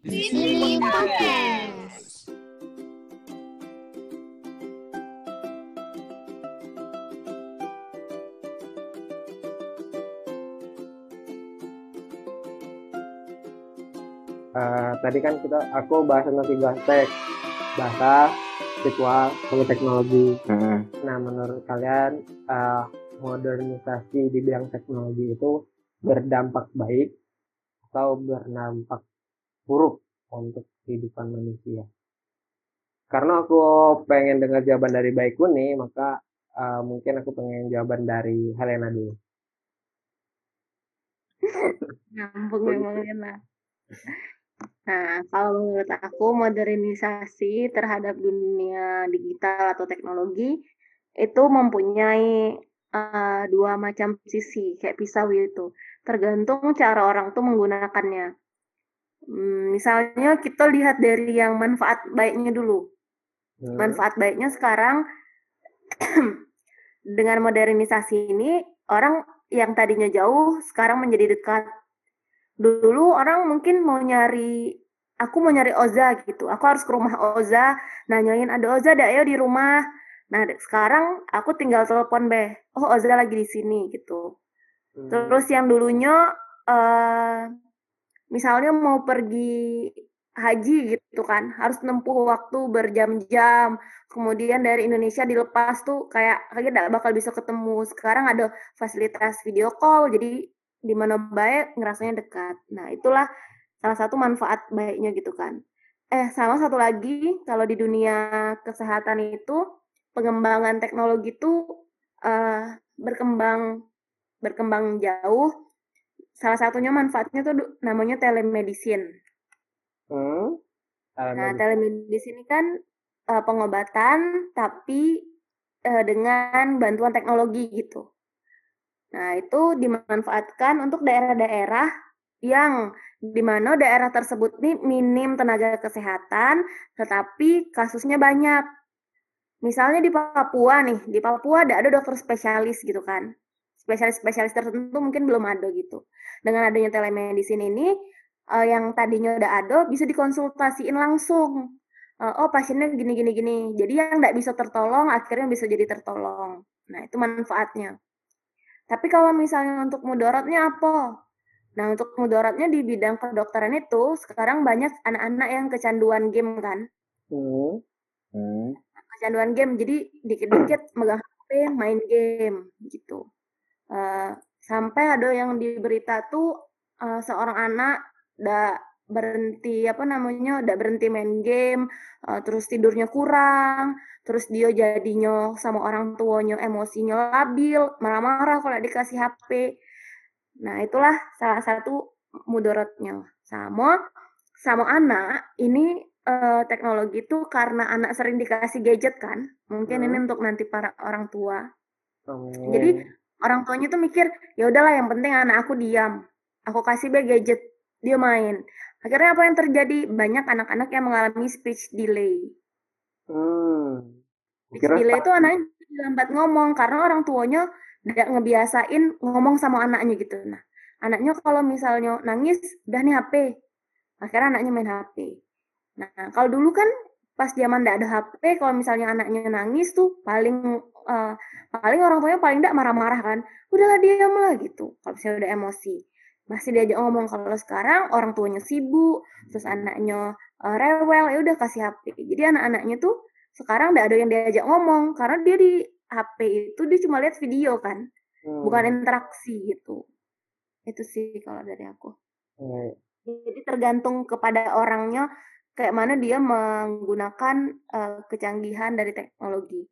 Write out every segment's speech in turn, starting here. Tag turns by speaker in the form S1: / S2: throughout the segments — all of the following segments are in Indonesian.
S1: Di sini podcast.
S2: Uh, tadi kan kita aku bahas tentang tiga aspek bahasa, visual, sama teknologi. Hmm. Nah, menurut kalian uh, modernisasi di bidang teknologi itu berdampak baik atau berdampak buruk untuk kehidupan manusia? Karena aku pengen dengar jawaban dari Baikku nih, maka uh, mungkin aku pengen jawaban dari Helena dulu.
S3: Nyambung memang Helena. Nah, kalau menurut aku modernisasi terhadap dunia digital atau teknologi itu mempunyai uh, dua macam sisi kayak pisau itu. Tergantung cara orang tuh menggunakannya. Hmm, misalnya kita lihat dari yang manfaat baiknya dulu. Hmm. Manfaat baiknya sekarang dengan modernisasi ini orang yang tadinya jauh sekarang menjadi dekat dulu orang mungkin mau nyari aku mau nyari Oza gitu aku harus ke rumah Oza nanyain ada Oza ada ayo di rumah nah sekarang aku tinggal telepon be oh Oza lagi di sini gitu hmm. terus yang dulunya uh, misalnya mau pergi haji gitu kan harus nempuh waktu berjam-jam kemudian dari Indonesia dilepas tuh kayak kayak tidak bakal bisa ketemu sekarang ada fasilitas video call jadi di mana baik ngerasanya dekat. Nah, itulah salah satu manfaat baiknya gitu kan. Eh, sama satu lagi kalau di dunia kesehatan itu pengembangan teknologi itu uh, berkembang berkembang jauh. Salah satunya manfaatnya tuh namanya telemedicine. Hmm? Nah, telemedicine ini kan uh, pengobatan tapi uh, dengan bantuan teknologi gitu. Nah, itu dimanfaatkan untuk daerah-daerah yang di mana daerah tersebut ini minim tenaga kesehatan, tetapi kasusnya banyak. Misalnya di Papua nih, di Papua ada ada dokter spesialis gitu kan. Spesialis-spesialis tertentu mungkin belum ada gitu. Dengan adanya telemedicine ini, uh, yang tadinya udah ada bisa dikonsultasiin langsung. Uh, oh pasiennya gini gini gini. Jadi yang nggak bisa tertolong akhirnya bisa jadi tertolong. Nah itu manfaatnya. Tapi kalau misalnya untuk mudaratnya apa? Nah, untuk mudaratnya di bidang kedokteran itu sekarang banyak anak-anak yang kecanduan game kan. Hmm. Hmm. Kecanduan game, jadi dikit-dikit megang HP, main game gitu. Uh, sampai ada yang di berita tuh uh, seorang anak udah berhenti apa namanya udah berhenti main game uh, terus tidurnya kurang terus dia jadinya sama orang tuanya emosinya labil marah-marah kalau dikasih HP nah itulah salah satu mudaratnya sama sama anak ini uh, teknologi itu karena anak sering dikasih gadget kan mungkin hmm. ini untuk nanti para orang tua oh. jadi orang tuanya tuh mikir ya udahlah yang penting anak aku diam aku kasih be gadget dia main Akhirnya apa yang terjadi? Banyak anak-anak yang mengalami speech delay. Hmm. Speech delay itu anaknya lambat ngomong karena orang tuanya tidak ngebiasain ngomong sama anaknya gitu. Nah, anaknya kalau misalnya nangis, udah nih HP. Akhirnya anaknya main HP. Nah, kalau dulu kan pas zaman tidak ada HP, kalau misalnya anaknya nangis tuh paling uh, paling orang tuanya paling tidak marah-marah kan. Udahlah diam lah gitu. Kalau misalnya udah emosi masih diajak ngomong kalau sekarang orang tuanya sibuk terus anaknya uh, rewel ya udah kasih HP jadi anak-anaknya tuh sekarang tidak ada yang diajak ngomong karena dia di HP itu dia cuma lihat video kan hmm. bukan interaksi gitu itu sih kalau dari aku hmm. jadi tergantung kepada orangnya kayak mana dia menggunakan uh, kecanggihan dari teknologi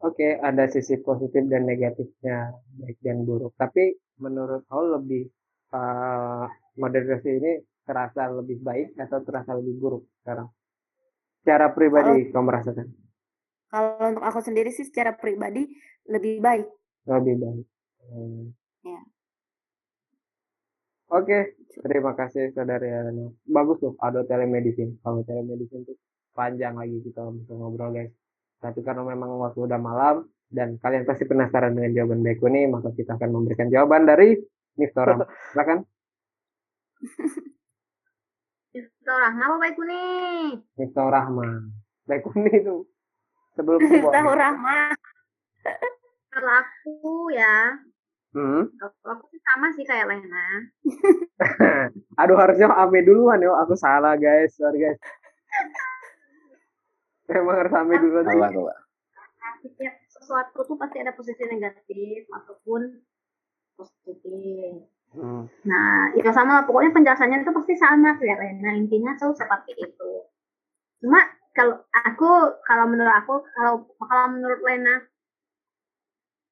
S2: Oke, okay, ada sisi positif dan negatifnya, baik dan buruk. Tapi menurut kau lebih uh, modernisasi ini terasa lebih baik atau terasa lebih buruk sekarang? Secara pribadi kau merasakan?
S3: Kalau untuk aku sendiri sih secara pribadi lebih baik.
S2: Lebih baik. Hmm. Ya. Oke, okay. terima kasih saudari Elena. Bagus tuh ada telemedicine. Kalau telemedicine tuh panjang lagi kita bisa ngobrol guys. Tapi karena memang waktu udah malam dan kalian pasti penasaran dengan jawaban Beku ini, maka kita akan memberikan jawaban dari Miss Silakan.
S1: Rahma apa Baik Kuni?
S2: Miftah Rahma. Baik Kuni itu sebelum
S3: Miftah Rahma.
S1: Kalau aku ya, hmm? aku sih sama sih kayak Lena.
S2: Aduh harusnya Ame duluan yo, aku salah guys, sorry guys. Emang harus Ame duluan. Salah, salah.
S1: Setiap sesuatu tuh pasti ada posisi negatif ataupun positif. Hmm. Nah, itu sama pokoknya penjelasannya itu pasti sama ya Nah, intinya tuh seperti itu. Cuma kalau aku, kalau menurut aku, kalau kalau menurut Lena,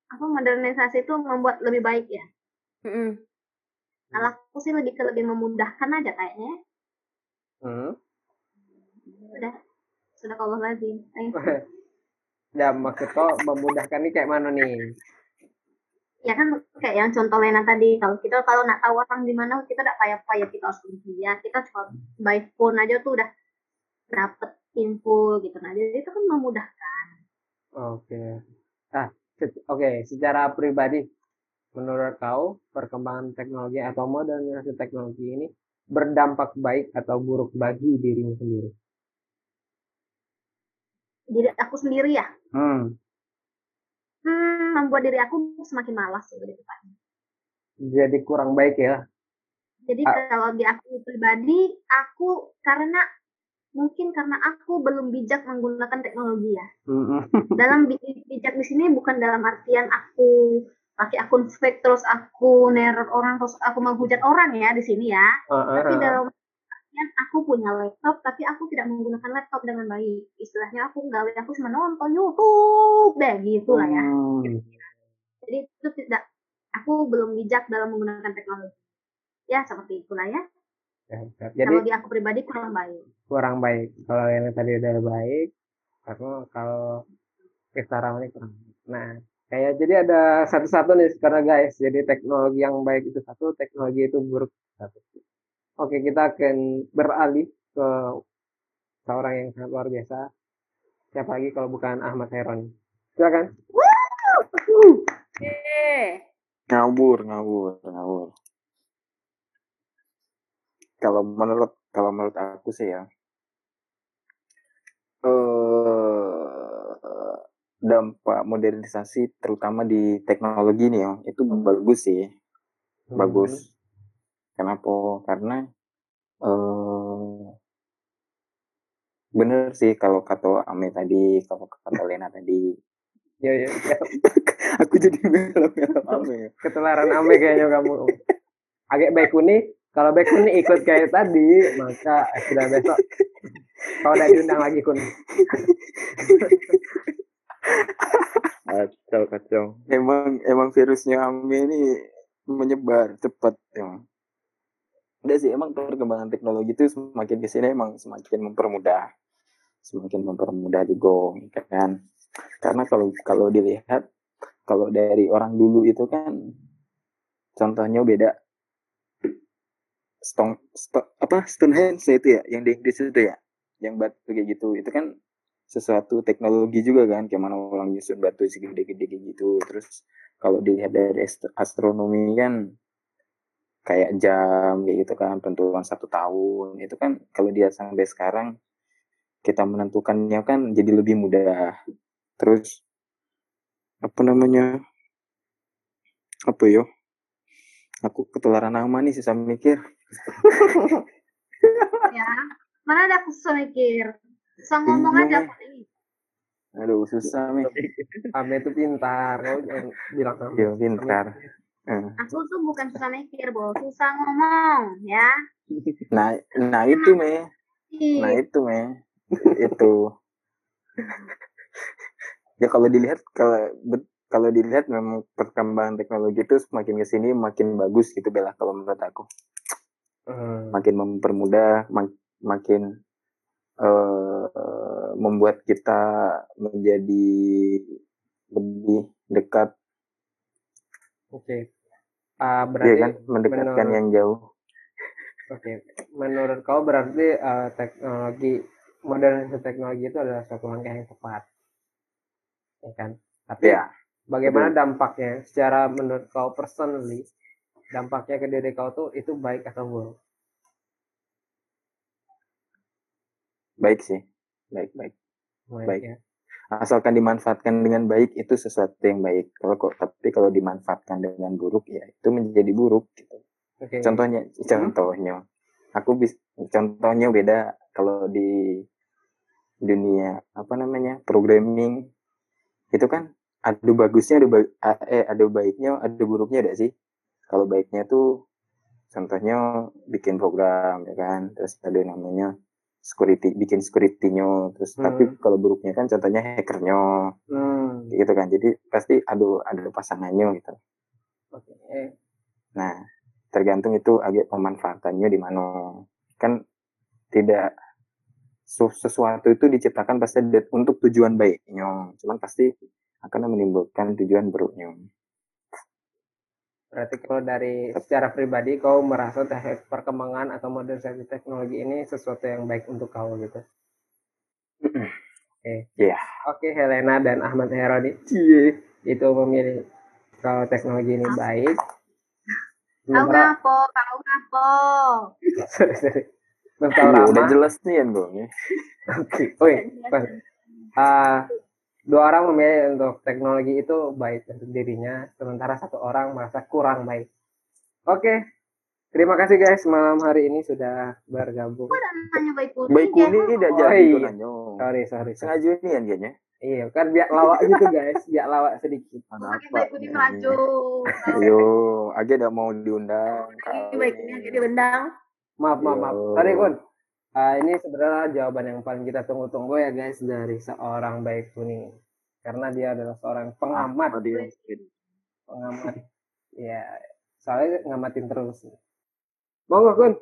S1: apa modernisasi itu membuat lebih baik ya. Mm Kalau aku sih lebih ke lebih memudahkan aja kayaknya. Hmm. Sudah, sudah kalau lagi.
S2: ya maksud kau memudahkan ini kayak mana nih?
S1: ya kan kayak yang contoh Lena tadi kalau kita kalau nak tahu orang di mana kita tidak payah-payah kita harus pergi ya kita cuma by phone aja tuh udah dapet info gitu nah jadi itu kan memudahkan
S2: oke okay. ah oke okay. secara pribadi menurut kau perkembangan teknologi atau modernisasi teknologi ini berdampak baik atau buruk bagi dirimu sendiri
S1: diri aku sendiri ya hmm hmm, membuat diri aku semakin malas lebih tepatnya.
S2: Jadi kurang baik ya?
S1: Jadi A kalau di aku pribadi, aku karena mungkin karena aku belum bijak menggunakan teknologi ya. dalam bijak di sini bukan dalam artian aku pakai akun fake terus aku neror orang terus aku menghujat orang ya di sini ya. Uh, uh, Tapi dalam artian aku punya laptop tapi aku tidak menggunakan laptop dengan baik. Istilahnya aku gawe aku cuma nonton YouTube deh gitu lah ya. Hmm. Jadi itu tidak aku belum bijak dalam menggunakan teknologi. Ya seperti itulah ya. Ya. Jadi, kalau di aku pribadi kurang baik.
S2: Kurang baik. Kalau yang tadi udah baik, aku kalau kita ini kurang baik. Nah, kayak jadi ada satu-satu nih karena guys. Jadi teknologi yang baik itu satu, teknologi itu buruk satu. Oke, kita akan beralih ke seorang yang sangat luar biasa. Siapa lagi kalau bukan Ahmad Heron? Silakan.
S4: Ngawur, ngawur, ngawur. Kalau menurut kalau menurut aku sih ya, eh dampak modernisasi terutama di teknologi nih ya, itu bagus sih, bagus hmm. Kenapa? Karena uh, bener sih kalau kata Ame tadi, kalau kata Lena tadi.
S2: Ya, ya, ya.
S4: Aku jadi belum Ame.
S2: Ketularan Ame kayaknya kamu. Agak baik nih, kalau nih ikut kayak tadi, maka sudah besok kau udah diundang lagi kun.
S4: kacau kacau. Emang emang virusnya Ame ini menyebar cepat emang udah sih emang perkembangan teknologi itu semakin ke sini emang semakin mempermudah semakin mempermudah juga kan karena kalau kalau dilihat kalau dari orang dulu itu kan contohnya beda stone, stone apa Stonehenge itu ya yang di Inggris itu ya yang batu kayak gitu. Itu kan sesuatu teknologi juga kan kayak mana orang nyusun batu segede-gede gitu. Terus kalau dilihat dari astronomi kan kayak jam kayak gitu kan penentuan satu tahun. Itu kan kalau dia sampai sekarang kita menentukannya kan jadi lebih mudah. Terus apa namanya apa yo aku ketularan nama nih susah mikir
S1: ya mana ada aku susah mikir susah ngomong iya. aja
S4: aduh susah nih
S2: Ame itu pintar bilang
S4: Iya pintar.
S1: Aku tuh bukan susah mikir, Bo. Susah ngomong, ya.
S4: Nah, nah itu, Me. Nah itu, Me. itu. ya kalau dilihat kalau kalau dilihat memang perkembangan teknologi itu semakin ke sini makin bagus gitu Bella kalau menurut aku. Hmm. Makin mempermudah, mak makin uh, membuat kita menjadi lebih dekat
S2: Oke. Uh, berarti
S4: iya kan mendekatkan menurut, yang jauh.
S2: Oke, okay. menurut kau berarti uh, teknologi modernisasi teknologi itu adalah suatu langkah yang tepat, ya kan? Tapi ya, bagaimana betul. dampaknya secara menurut kau personally, dampaknya ke diri kau tuh itu baik atau buruk?
S5: baik sih baik baik baik, baik. Ya. asalkan dimanfaatkan dengan baik itu sesuatu yang baik kalau kok tapi kalau dimanfaatkan dengan buruk ya itu menjadi buruk gitu okay. contohnya contohnya aku bis contohnya beda kalau di dunia apa namanya programming itu kan ada bagusnya ada ba eh ada baiknya ada buruknya ada sih. Kalau baiknya tuh contohnya bikin program ya kan. Terus ada namanya security bikin securitynya. Terus hmm. tapi kalau buruknya kan contohnya hackernya. Hmm. gitu kan. Jadi pasti ada ada pasangannya gitu. Oke okay. nah tergantung itu agak pemanfaatannya di mana. Kan tidak sesuatu itu diciptakan pasti untuk tujuan baiknya. Cuman pasti akan menimbulkan tujuan buruknya
S2: berarti kalau dari secara pribadi kau merasa perkembangan atau modernisasi teknologi ini sesuatu yang baik untuk kau gitu oke okay.
S5: yeah.
S2: oke okay, Helena dan Ahmad Herodi itu memilih kalau teknologi ini baik
S1: Kau ngapo, kau ngapo. sorry, sorry.
S5: Iya, udah jelas nih ya Bang ya.
S2: Oke. Oke. Uh, dua orang memilih untuk teknologi itu baik untuk dirinya, sementara satu orang merasa kurang baik. Oke. Okay. Terima kasih guys malam hari ini sudah bergabung. Kok
S1: nanya baik kuning?
S5: Baik kuning tidak oh, jadi iya.
S2: Sorry, sorry.
S5: Sengaja ini ya dianya.
S2: Iya, kan biar lawak gitu guys, biar lawak sedikit.
S1: Kenapa? Baik kuning maju.
S5: Yo, aja udah mau diundang.
S1: Baik kuning aja diundang.
S2: Maaf, maaf, maaf. Sorry, Kun. Uh, ini sebenarnya jawaban yang paling kita tunggu-tunggu ya guys dari seorang baik kuning. Karena dia adalah seorang pengamat. Ah, dia. Pengamat. ya, soalnya ngamatin terus. Monggo, Kun.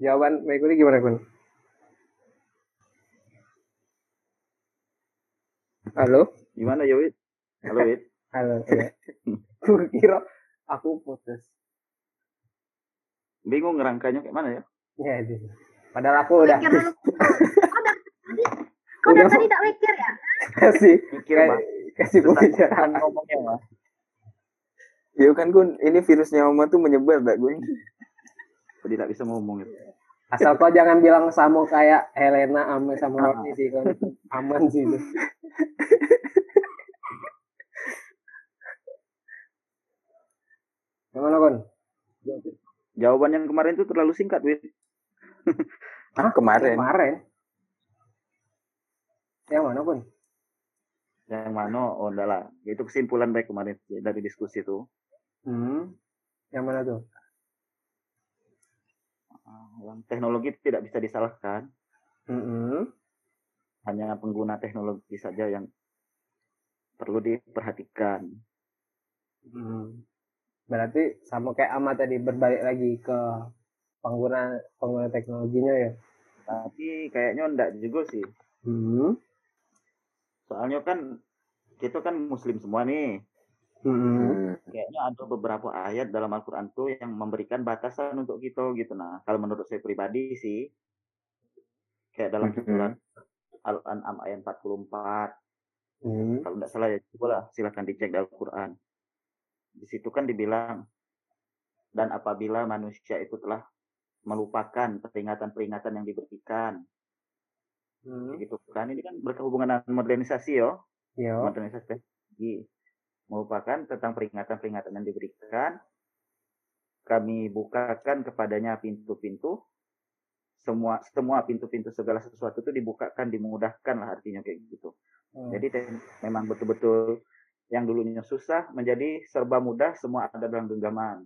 S2: Jawaban baik kuning gimana, Kun? Halo?
S5: Gimana, Yowit? Halo, Wit.
S2: Halo, ya. Kira aku putus
S5: bingung ngerangkanya kayak mana ya
S2: ya itu padahal aku udah kau
S1: kau udah tadi tak mikir ya
S2: kasih mikir mah kasih pembicaraan
S5: ngomongnya mah Ya kan Gun, ini virusnya Oma tuh menyebar gak Gun? Jadi tidak bisa ngomong itu.
S2: Asal kau jangan bilang sama kayak Helena Ame sama Roni sih kan. Aman sih itu. Gimana Gun?
S5: Jawaban yang kemarin itu terlalu singkat, Win.
S2: ah, kemarin. Kemarin. Yang mana, pun?
S5: Yang mana? Oh, enggak lah. Itu kesimpulan baik kemarin dari diskusi itu.
S2: Hmm. Yang mana tuh?
S5: Ah, teknologi tidak bisa disalahkan.
S2: Mm -hmm.
S5: Hanya pengguna teknologi saja yang perlu diperhatikan.
S2: Hmm berarti sama kayak Ama tadi berbalik lagi ke pengguna pengguna teknologinya ya
S5: tapi kayaknya enggak juga sih
S2: hmm.
S5: soalnya kan kita kan muslim semua nih
S2: hmm.
S5: kayaknya ada beberapa ayat dalam Al-Quran tuh yang memberikan batasan untuk kita gitu nah kalau menurut saya pribadi sih kayak dalam hmm. surat Al-An'am ayat 44 hmm. kalau enggak salah ya coba lah silahkan dicek di Al-Quran di situ kan dibilang dan apabila manusia itu telah melupakan peringatan-peringatan yang diberikan hmm. gitu kan ini kan berhubungan dengan modernisasi yo
S2: Yo.
S5: modernisasi teknologi melupakan tentang peringatan-peringatan yang diberikan kami bukakan kepadanya pintu-pintu semua semua pintu-pintu segala sesuatu itu dibukakan dimudahkan lah artinya kayak gitu hmm. jadi memang betul-betul yang dulunya susah menjadi serba mudah, semua ada dalam genggaman.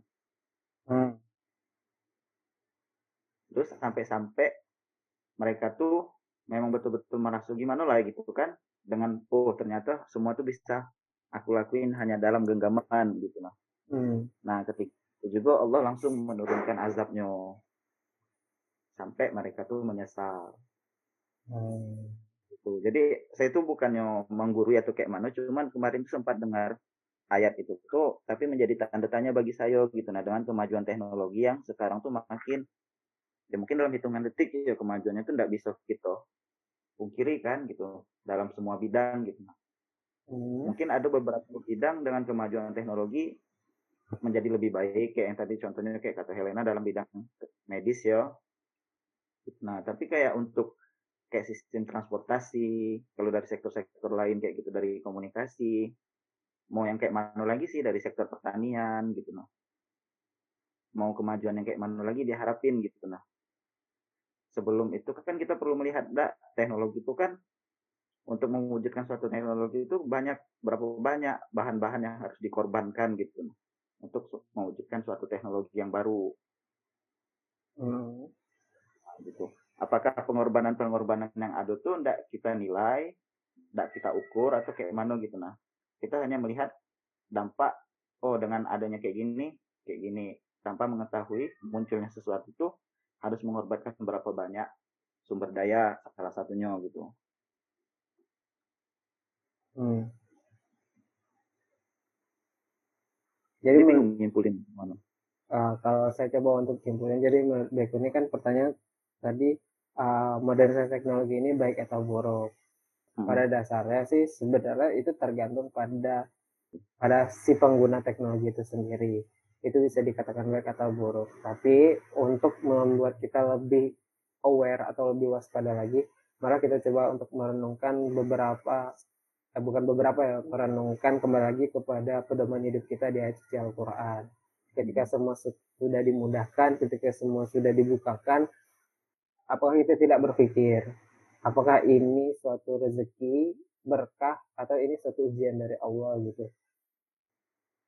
S2: Hmm.
S5: Terus sampai-sampai mereka tuh memang betul-betul merasa gimana lah gitu kan dengan oh ternyata semua tuh bisa aku lakuin hanya dalam genggaman gitu lah.
S2: Hmm.
S5: Nah ketika itu juga Allah langsung menurunkan azabnya sampai mereka tuh menyesal.
S2: Hmm
S5: gitu. Jadi saya itu bukannya menggurui atau kayak mana, cuman kemarin sempat dengar ayat itu tuh, tapi menjadi tanda tanya bagi saya gitu. Nah dengan kemajuan teknologi yang sekarang tuh makin, ya mungkin dalam hitungan detik ya kemajuannya tuh tidak bisa kita pungkiri kan gitu dalam semua bidang gitu.
S2: Hmm.
S5: Mungkin ada beberapa bidang dengan kemajuan teknologi menjadi lebih baik kayak yang tadi contohnya kayak kata Helena dalam bidang medis ya. Nah tapi kayak untuk kayak sistem transportasi kalau dari sektor-sektor lain kayak gitu dari komunikasi mau yang kayak mana lagi sih dari sektor pertanian gitu nah mau kemajuan yang kayak mana lagi diharapin gitu nah sebelum itu kan kita perlu melihat dah teknologi itu kan untuk mewujudkan suatu teknologi itu banyak berapa banyak bahan-bahan yang harus dikorbankan gitu untuk mewujudkan suatu teknologi yang baru hmm. nah, gitu apakah pengorbanan-pengorbanan yang ada tuh tidak kita nilai, tidak kita ukur atau kayak mana gitu nah. Kita hanya melihat dampak oh dengan adanya kayak gini, kayak gini tanpa mengetahui munculnya sesuatu itu harus mengorbankan berapa banyak sumber daya salah satunya gitu. Hmm.
S2: Jadi menyimpulin mana? Uh, kalau saya coba untuk simpulin, jadi baik ini kan pertanyaan tadi uh, modernisasi teknologi ini baik atau buruk. Hmm. Pada dasarnya sih sebenarnya itu tergantung pada pada si pengguna teknologi itu sendiri. Itu bisa dikatakan baik atau buruk. Tapi untuk membuat kita lebih aware atau lebih waspada lagi, maka kita coba untuk merenungkan beberapa eh, bukan beberapa ya, merenungkan kembali lagi kepada pedoman hidup kita di ayat suci Al-Qur'an. Ketika semua sudah dimudahkan, ketika semua sudah dibukakan, apakah kita tidak berpikir apakah ini suatu rezeki berkah atau ini suatu ujian dari Allah gitu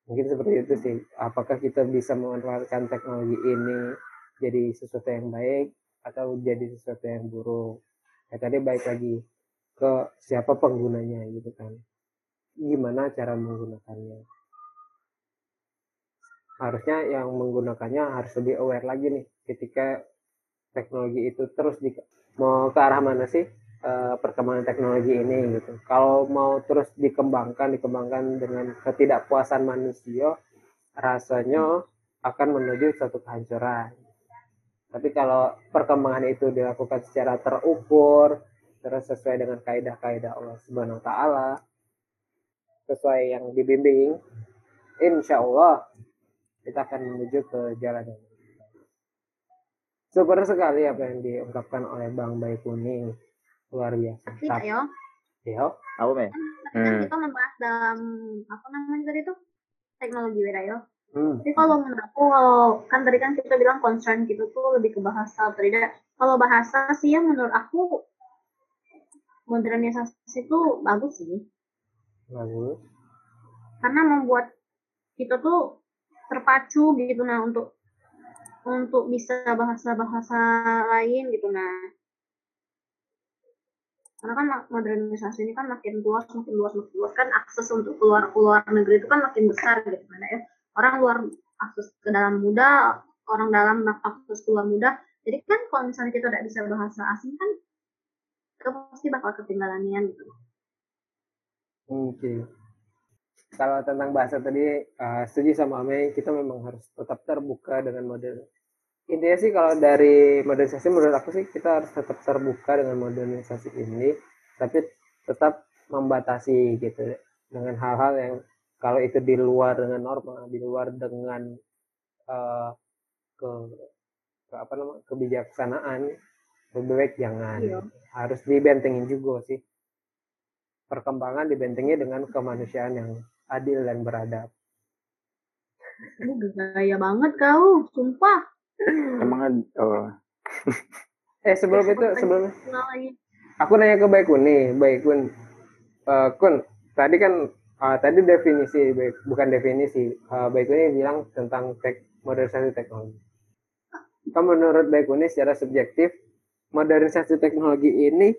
S2: mungkin seperti itu sih. Apakah kita bisa memanfaatkan teknologi ini jadi sesuatu yang baik atau jadi sesuatu yang buruk? Ya tadi baik lagi ke siapa penggunanya gitu kan. Gimana cara menggunakannya? Harusnya yang menggunakannya harus lebih aware lagi nih ketika teknologi itu terus di, mau ke arah mana sih uh, perkembangan teknologi ini gitu. Kalau mau terus dikembangkan dikembangkan dengan ketidakpuasan manusia, rasanya akan menuju suatu kehancuran. Tapi kalau perkembangan itu dilakukan secara terukur, terus sesuai dengan kaidah-kaidah Allah Subhanahu wa taala, sesuai yang dibimbing, insya Allah kita akan menuju ke jalan yang Super sekali apa yang diungkapkan oleh Bang Bayi Kuning. Luar biasa.
S1: Tapi ayo.
S2: Yo.
S5: Apa, Me?
S1: Kan hmm. kita membahas dalam apa namanya tadi tuh teknologi Wirayo. Hmm. Tapi kalau menurut aku, kalau kan tadi kan kita bilang concern gitu tuh lebih ke bahasa tidak. Kalau bahasa sih ya menurut aku modernisasi itu bagus sih.
S2: Bagus.
S1: Karena membuat kita tuh terpacu gitu nah untuk untuk bisa bahasa-bahasa lain gitu nah karena kan modernisasi ini kan makin luas makin luas makin luas. Kan akses untuk keluar keluar negeri itu kan makin besar gitu kan ya. Orang luar akses ke dalam mudah orang dalam akses keluar mudah jadi kan kalau misalnya kita tidak bisa bahasa asing kan kita pasti bakal ketinggalan gitu.
S2: Oke. Okay. kalau tentang bahasa tadi uh, setuju sama Ame kita memang harus tetap terbuka dengan model intinya sih kalau dari modernisasi menurut aku sih kita harus tetap terbuka dengan modernisasi ini tapi tetap membatasi gitu dengan hal-hal yang kalau itu di luar dengan norma di luar dengan uh, ke, ke apa namanya kebijaksanaan lebih baik jangan iya. harus dibentengin juga sih perkembangan dibentengi dengan kemanusiaan yang adil dan beradab.
S1: Lu gaya banget kau, sumpah.
S5: Emang oh.
S2: eh sebelum itu sebelum aku nanya ke Baikun nih, Baikun. Uh, Kun, tadi kan uh, tadi definisi baik bukan definisi. Uh, Baikun ini bilang tentang tek, modernisasi teknologi. Kamu menurut Baikun ini secara subjektif modernisasi teknologi ini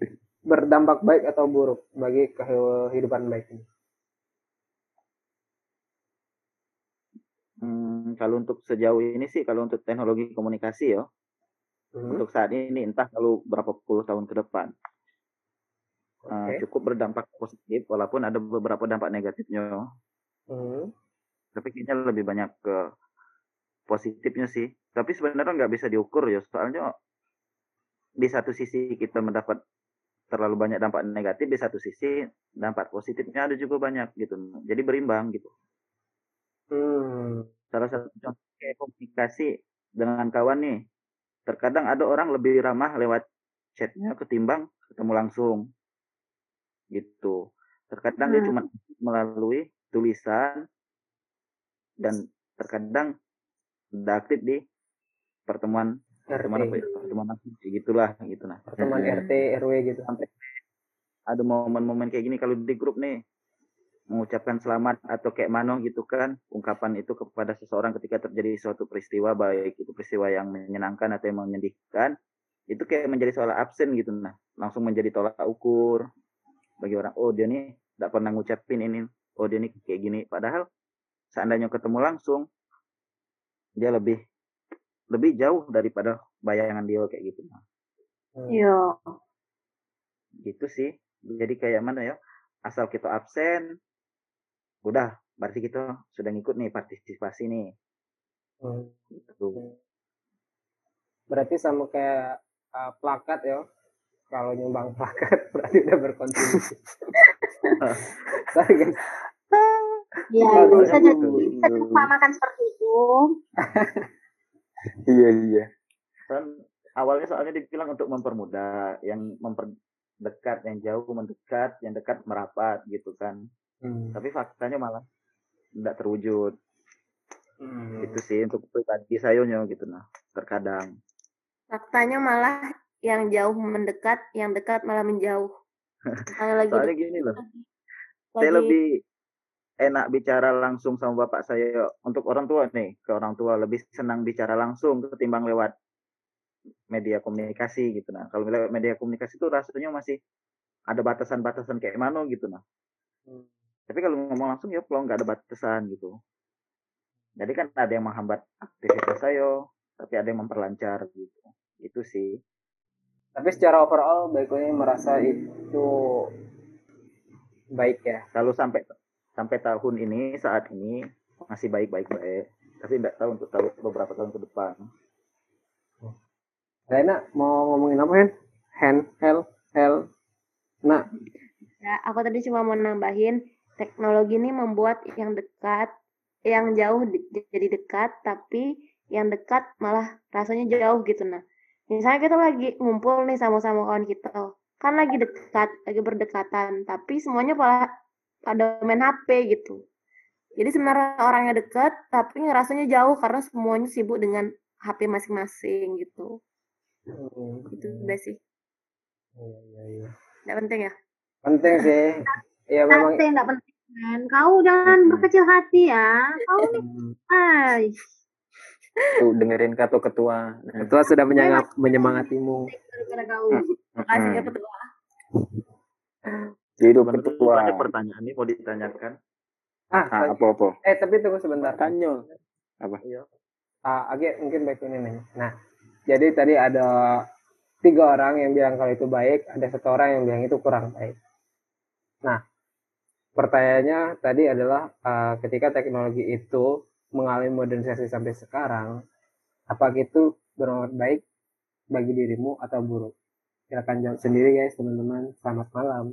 S2: berdampak baik atau buruk bagi kehidupan baik ini?
S5: Hmm, kalau untuk sejauh ini sih, kalau untuk teknologi komunikasi ya, hmm. untuk saat ini entah kalau berapa puluh tahun ke depan, okay. uh, cukup berdampak positif, walaupun ada beberapa dampak negatifnya. Hmm. Tapi kayaknya lebih banyak ke positifnya sih. Tapi sebenarnya nggak bisa diukur ya, soalnya di satu sisi kita mendapat terlalu banyak dampak negatif, di satu sisi dampak positifnya ada juga banyak gitu. Jadi berimbang gitu. Hmm. Salah satu contoh kayak komunikasi dengan kawan nih. Terkadang ada orang lebih ramah lewat chatnya ketimbang ketemu langsung. Gitu. Terkadang hmm. dia cuma melalui tulisan dan terkadang udah aktif di pertemuan pertemuan apa ya? pertemuan apa? Gitulah gitu nah.
S2: Pertemuan RT RW gitu. Sampai
S5: ada momen-momen kayak gini kalau di grup nih mengucapkan selamat atau kayak mano gitu kan ungkapan itu kepada seseorang ketika terjadi suatu peristiwa baik itu peristiwa yang menyenangkan atau yang menyedihkan itu kayak menjadi soal absen gitu. Nah langsung menjadi tolak ukur bagi orang oh dia nih tidak pernah ngucapin ini oh dia nih kayak gini. Padahal seandainya ketemu langsung dia lebih lebih jauh daripada bayangan dia kayak gitu. Nah
S3: iya.
S5: Gitu sih. Jadi kayak mana ya asal kita absen udah berarti kita sudah ngikut nih partisipasi nih. Hmm. gitu.
S2: berarti sama kayak uh, plakat ya. Kalau nyumbang plakat berarti udah berkontribusi. Sorry guys.
S1: Ya bisa jadi bisa makan seperti itu.
S5: Iya iya. Kan awalnya soalnya dibilang untuk mempermudah yang memperdekat yang jauh mendekat yang dekat merapat gitu kan Hmm. Tapi faktanya malah tidak terwujud. Hmm. Itu sih untuk pribadi saya gitu nah, terkadang.
S3: Faktanya malah yang jauh mendekat, yang dekat malah menjauh.
S5: lagi Soalnya gini loh. Lagi. Saya lebih enak bicara langsung sama bapak saya untuk orang tua nih ke orang tua lebih senang bicara langsung ketimbang lewat media komunikasi gitu nah kalau lewat media komunikasi itu rasanya masih ada batasan-batasan kayak mana gitu nah hmm. Tapi kalau ngomong langsung ya kalau nggak ada batasan gitu. Jadi kan ada yang menghambat aktivitas saya, tapi ada yang memperlancar gitu. Itu sih.
S2: Tapi secara overall baiknya merasa itu baik ya.
S5: Kalau sampai sampai tahun ini saat ini masih baik-baik baik. Tapi tidak tahu untuk tahu beberapa tahun ke depan.
S2: Rena mau ngomongin apa kan? Hand, hell, hell. Nah,
S3: ya, aku tadi cuma mau nambahin teknologi ini membuat yang dekat, yang jauh jadi dekat, tapi yang dekat malah rasanya jauh gitu nah. Misalnya kita lagi ngumpul nih sama-sama kawan kita, kan lagi dekat, lagi berdekatan, tapi semuanya pada pada main HP gitu. Jadi sebenarnya orangnya dekat, tapi rasanya jauh karena semuanya sibuk dengan HP masing-masing gitu. Hmm. Itu udah sih. Iya, iya, iya. Nggak penting ya?
S2: Penting sih.
S1: Iya memang. Tapi nggak penting kan. Kau jangan hmm. berkecil hati ya. Kau nih, ay.
S5: Tuh dengerin kata ketua.
S2: Ketua sudah menyangap, menyemangatimu.
S3: Makasih ya ketua.
S5: Jadi ketua. Ada pertanyaan ini mau ditanyakan.
S2: Ah, ah apa apa? Eh tapi tunggu sebentar.
S5: Tanya. Apa?
S2: Iya. Ah, agak mungkin baik ini nanya. Nah, jadi tadi ada tiga orang yang bilang kalau itu baik, ada satu orang yang bilang itu kurang baik. Nah, pertanyaannya tadi adalah uh, ketika teknologi itu mengalami modernisasi sampai sekarang, apakah itu bermanfaat baik bagi dirimu atau buruk? Silakan jawab sendiri guys teman-teman. Selamat malam.